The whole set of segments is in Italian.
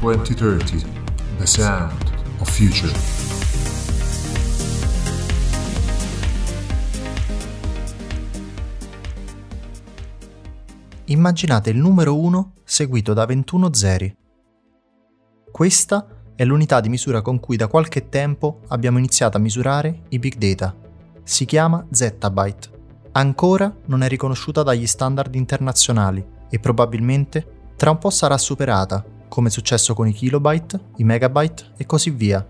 2030, the sound of future. Immaginate il numero 1 seguito da 21 zeri. Questa è l'unità di misura con cui da qualche tempo abbiamo iniziato a misurare i big data. Si chiama zettabyte. Ancora non è riconosciuta dagli standard internazionali e probabilmente tra un po' sarà superata, come è successo con i kilobyte, i megabyte e così via.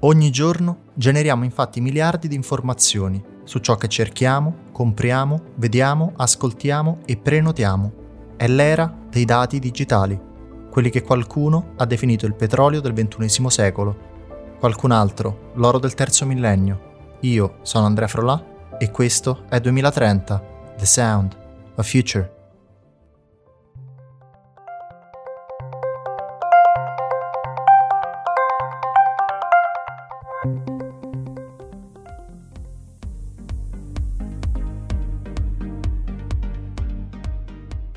Ogni giorno generiamo infatti miliardi di informazioni su ciò che cerchiamo, compriamo, vediamo, ascoltiamo e prenotiamo. È l'era dei dati digitali quelli che qualcuno ha definito il petrolio del XXI secolo, qualcun altro l'oro del terzo millennio. Io sono Andrea Frolà e questo è 2030, The Sound, A Future.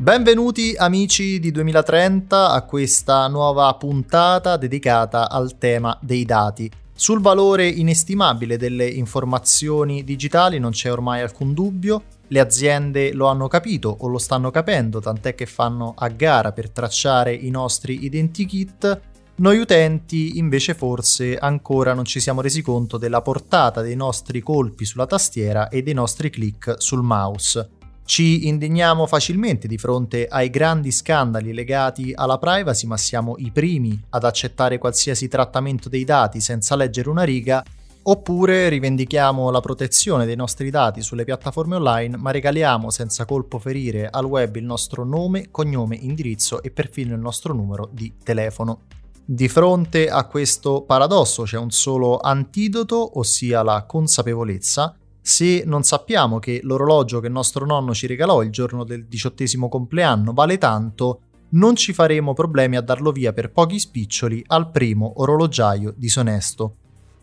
Benvenuti amici di 2030 a questa nuova puntata dedicata al tema dei dati. Sul valore inestimabile delle informazioni digitali non c'è ormai alcun dubbio, le aziende lo hanno capito o lo stanno capendo, tant'è che fanno a gara per tracciare i nostri identikit. Noi utenti invece forse ancora non ci siamo resi conto della portata dei nostri colpi sulla tastiera e dei nostri click sul mouse. Ci indigniamo facilmente di fronte ai grandi scandali legati alla privacy, ma siamo i primi ad accettare qualsiasi trattamento dei dati senza leggere una riga, oppure rivendichiamo la protezione dei nostri dati sulle piattaforme online, ma regaliamo senza colpo ferire al web il nostro nome, cognome, indirizzo e perfino il nostro numero di telefono. Di fronte a questo paradosso c'è un solo antidoto, ossia la consapevolezza, se non sappiamo che l'orologio che nostro nonno ci regalò il giorno del diciottesimo compleanno vale tanto, non ci faremo problemi a darlo via per pochi spiccioli al primo orologiaio disonesto.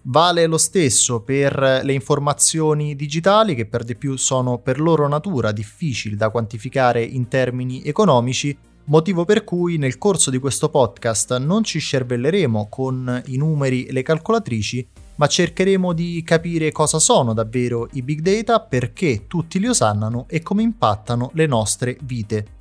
Vale lo stesso per le informazioni digitali che per di più sono per loro natura difficili da quantificare in termini economici, motivo per cui nel corso di questo podcast non ci scervelleremo con i numeri e le calcolatrici, ma cercheremo di capire cosa sono davvero i big data, perché tutti li osannano e come impattano le nostre vite.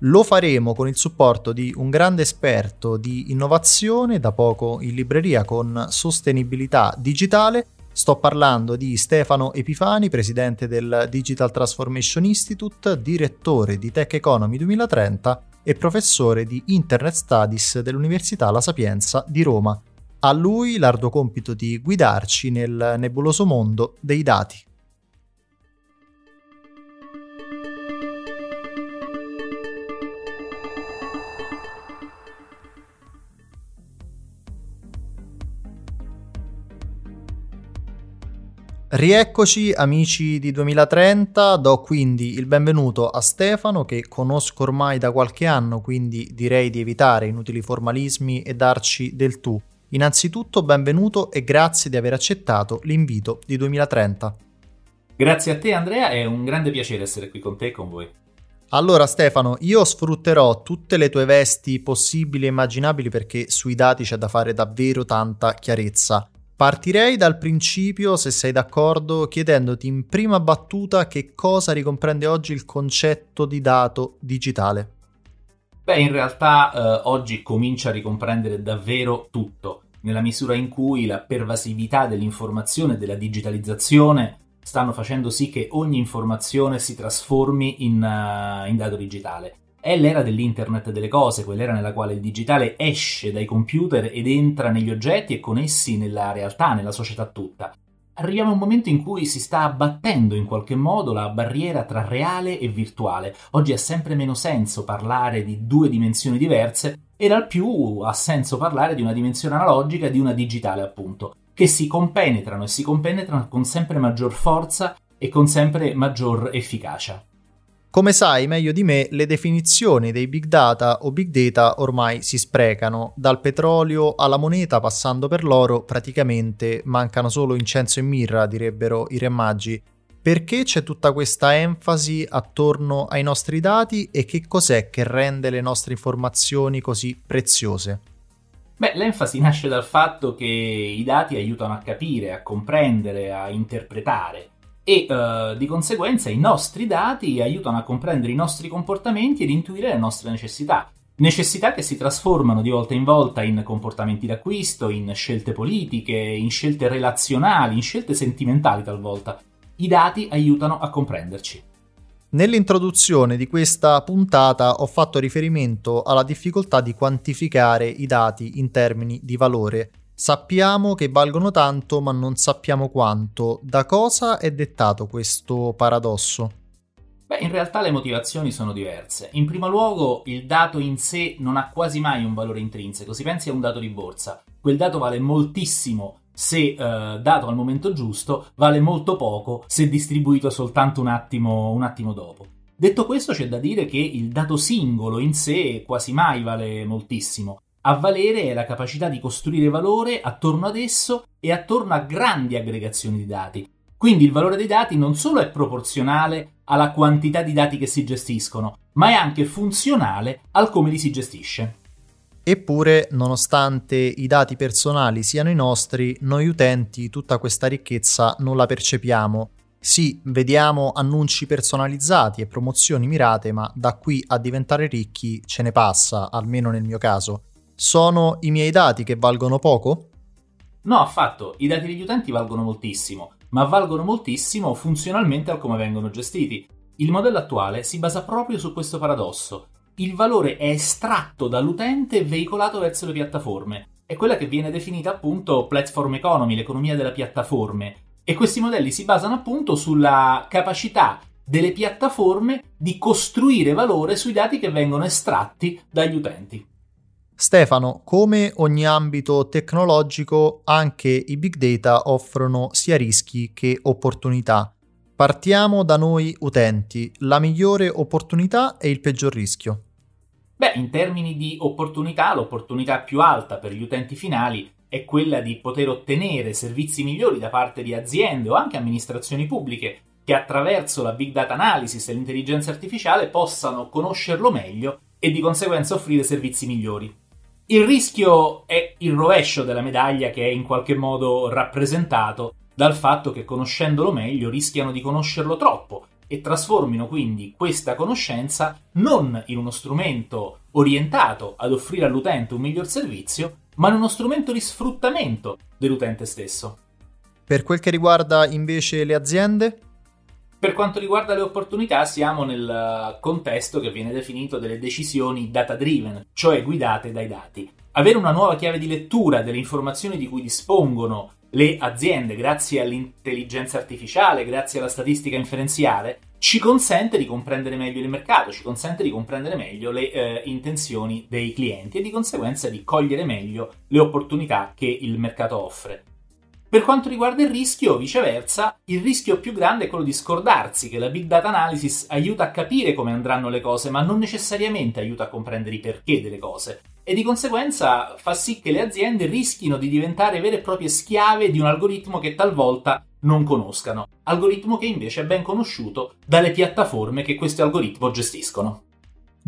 Lo faremo con il supporto di un grande esperto di innovazione, da poco in libreria con sostenibilità digitale. Sto parlando di Stefano Epifani, presidente del Digital Transformation Institute, direttore di Tech Economy 2030 e professore di Internet Studies dell'Università La Sapienza di Roma. A lui l'arduo compito di guidarci nel nebuloso mondo dei dati. Rieccoci amici di 2030, do quindi il benvenuto a Stefano che conosco ormai da qualche anno, quindi direi di evitare inutili formalismi e darci del tu. Innanzitutto benvenuto e grazie di aver accettato l'invito di 2030. Grazie a te Andrea, è un grande piacere essere qui con te e con voi. Allora Stefano, io sfrutterò tutte le tue vesti possibili e immaginabili perché sui dati c'è da fare davvero tanta chiarezza. Partirei dal principio, se sei d'accordo, chiedendoti in prima battuta che cosa ricomprende oggi il concetto di dato digitale. Beh, in realtà eh, oggi comincia a ricomprendere davvero tutto, nella misura in cui la pervasività dell'informazione e della digitalizzazione stanno facendo sì che ogni informazione si trasformi in, uh, in dato digitale. È l'era dell'internet delle cose, quell'era nella quale il digitale esce dai computer ed entra negli oggetti e con essi nella realtà, nella società tutta arriviamo a un momento in cui si sta abbattendo in qualche modo la barriera tra reale e virtuale. Oggi ha sempre meno senso parlare di due dimensioni diverse e al più ha senso parlare di una dimensione analogica e di una digitale, appunto, che si compenetrano e si compenetrano con sempre maggior forza e con sempre maggior efficacia. Come sai meglio di me, le definizioni dei big data o big data ormai si sprecano. Dal petrolio alla moneta, passando per l'oro, praticamente mancano solo incenso e mirra, direbbero i re magi. Perché c'è tutta questa enfasi attorno ai nostri dati e che cos'è che rende le nostre informazioni così preziose? Beh, l'enfasi nasce dal fatto che i dati aiutano a capire, a comprendere, a interpretare e eh, di conseguenza i nostri dati aiutano a comprendere i nostri comportamenti ed intuire le nostre necessità. Necessità che si trasformano di volta in volta in comportamenti d'acquisto, in scelte politiche, in scelte relazionali, in scelte sentimentali talvolta. I dati aiutano a comprenderci. Nell'introduzione di questa puntata ho fatto riferimento alla difficoltà di quantificare i dati in termini di valore. Sappiamo che valgono tanto ma non sappiamo quanto. Da cosa è dettato questo paradosso? Beh, in realtà le motivazioni sono diverse. In primo luogo, il dato in sé non ha quasi mai un valore intrinseco. Si pensi a un dato di borsa. Quel dato vale moltissimo se eh, dato al momento giusto, vale molto poco se distribuito soltanto un attimo, un attimo dopo. Detto questo, c'è da dire che il dato singolo in sé quasi mai vale moltissimo. A valere è la capacità di costruire valore attorno ad esso e attorno a grandi aggregazioni di dati. Quindi il valore dei dati non solo è proporzionale alla quantità di dati che si gestiscono, ma è anche funzionale al come li si gestisce. Eppure, nonostante i dati personali siano i nostri, noi utenti tutta questa ricchezza non la percepiamo. Sì, vediamo annunci personalizzati e promozioni mirate, ma da qui a diventare ricchi ce ne passa, almeno nel mio caso. Sono i miei dati che valgono poco? No, affatto. I dati degli utenti valgono moltissimo, ma valgono moltissimo funzionalmente al come vengono gestiti. Il modello attuale si basa proprio su questo paradosso il valore è estratto dall'utente e veicolato verso le piattaforme. È quella che viene definita appunto platform economy, l'economia delle piattaforme. E questi modelli si basano appunto sulla capacità delle piattaforme di costruire valore sui dati che vengono estratti dagli utenti. Stefano, come ogni ambito tecnologico, anche i big data offrono sia rischi che opportunità. Partiamo da noi utenti. La migliore opportunità e il peggior rischio. Beh, in termini di opportunità, l'opportunità più alta per gli utenti finali è quella di poter ottenere servizi migliori da parte di aziende o anche amministrazioni pubbliche che attraverso la big data analysis e l'intelligenza artificiale possano conoscerlo meglio e di conseguenza offrire servizi migliori. Il rischio è il rovescio della medaglia che è in qualche modo rappresentato dal fatto che conoscendolo meglio rischiano di conoscerlo troppo e trasformino quindi questa conoscenza non in uno strumento orientato ad offrire all'utente un miglior servizio, ma in uno strumento di sfruttamento dell'utente stesso. Per quel che riguarda invece le aziende? Per quanto riguarda le opportunità, siamo nel contesto che viene definito delle decisioni data driven, cioè guidate dai dati. Avere una nuova chiave di lettura delle informazioni di cui dispongono le aziende, grazie all'intelligenza artificiale, grazie alla statistica inferenziale, ci consente di comprendere meglio il mercato, ci consente di comprendere meglio le eh, intenzioni dei clienti e di conseguenza di cogliere meglio le opportunità che il mercato offre. Per quanto riguarda il rischio, viceversa, il rischio più grande è quello di scordarsi che la big data analysis aiuta a capire come andranno le cose, ma non necessariamente aiuta a comprendere i perché delle cose. E di conseguenza fa sì che le aziende rischino di diventare vere e proprie schiave di un algoritmo che talvolta non conoscano, algoritmo che invece è ben conosciuto dalle piattaforme che questo algoritmo gestiscono.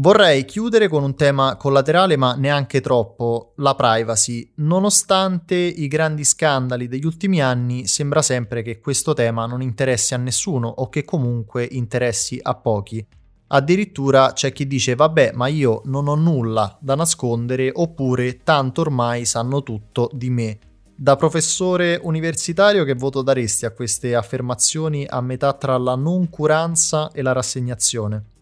Vorrei chiudere con un tema collaterale ma neanche troppo, la privacy. Nonostante i grandi scandali degli ultimi anni, sembra sempre che questo tema non interessi a nessuno o che comunque interessi a pochi. Addirittura c'è chi dice vabbè ma io non ho nulla da nascondere oppure tanto ormai sanno tutto di me. Da professore universitario che voto daresti a queste affermazioni a metà tra la noncuranza e la rassegnazione?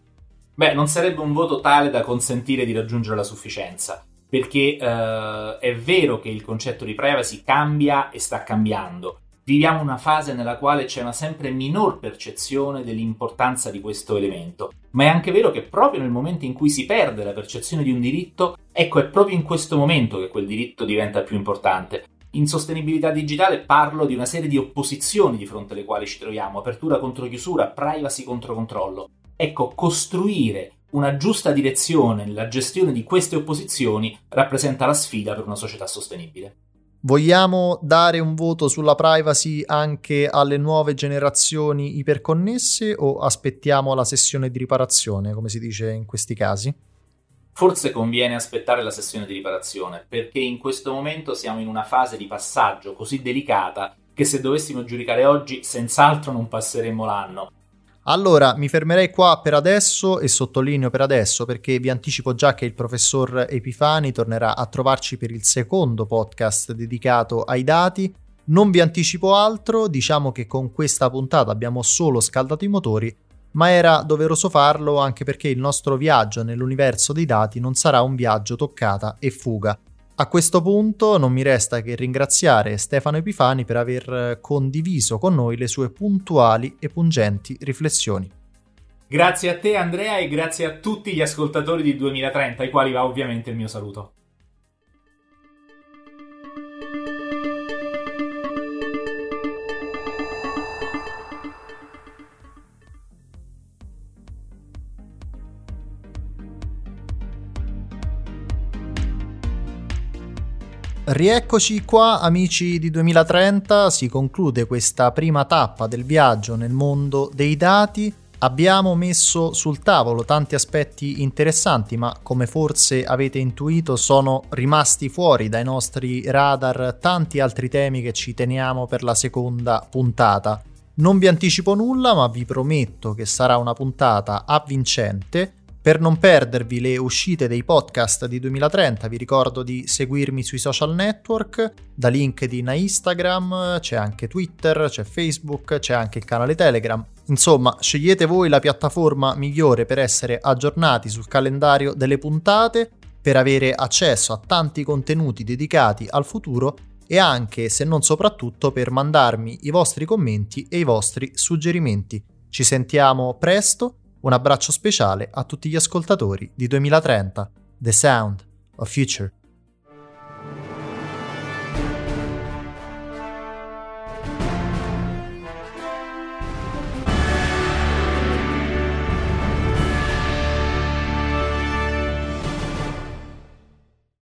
Beh, non sarebbe un voto tale da consentire di raggiungere la sufficienza, perché eh, è vero che il concetto di privacy cambia e sta cambiando. Viviamo una fase nella quale c'è una sempre minor percezione dell'importanza di questo elemento, ma è anche vero che proprio nel momento in cui si perde la percezione di un diritto, ecco è proprio in questo momento che quel diritto diventa più importante. In sostenibilità digitale parlo di una serie di opposizioni di fronte alle quali ci troviamo, apertura contro chiusura, privacy contro controllo. Ecco, costruire una giusta direzione nella gestione di queste opposizioni rappresenta la sfida per una società sostenibile. Vogliamo dare un voto sulla privacy anche alle nuove generazioni iperconnesse o aspettiamo la sessione di riparazione, come si dice in questi casi? forse conviene aspettare la sessione di riparazione, perché in questo momento siamo in una fase di passaggio così delicata che se dovessimo giudicare oggi senz'altro non passeremmo l'anno. Allora, mi fermerei qua per adesso e sottolineo per adesso perché vi anticipo già che il professor Epifani tornerà a trovarci per il secondo podcast dedicato ai dati. Non vi anticipo altro, diciamo che con questa puntata abbiamo solo scaldato i motori ma era doveroso farlo anche perché il nostro viaggio nell'universo dei dati non sarà un viaggio toccata e fuga. A questo punto non mi resta che ringraziare Stefano Epifani per aver condiviso con noi le sue puntuali e pungenti riflessioni. Grazie a te Andrea e grazie a tutti gli ascoltatori di 2030, ai quali va ovviamente il mio saluto. Rieccoci qua amici di 2030, si conclude questa prima tappa del viaggio nel mondo dei dati. Abbiamo messo sul tavolo tanti aspetti interessanti, ma come forse avete intuito sono rimasti fuori dai nostri radar tanti altri temi che ci teniamo per la seconda puntata. Non vi anticipo nulla, ma vi prometto che sarà una puntata avvincente per non perdervi le uscite dei podcast di 2030 vi ricordo di seguirmi sui social network, da LinkedIn a Instagram, c'è anche Twitter, c'è Facebook, c'è anche il canale Telegram. Insomma, scegliete voi la piattaforma migliore per essere aggiornati sul calendario delle puntate, per avere accesso a tanti contenuti dedicati al futuro e anche, se non soprattutto, per mandarmi i vostri commenti e i vostri suggerimenti. Ci sentiamo presto un abbraccio speciale a tutti gli ascoltatori di 2030, The Sound of Future.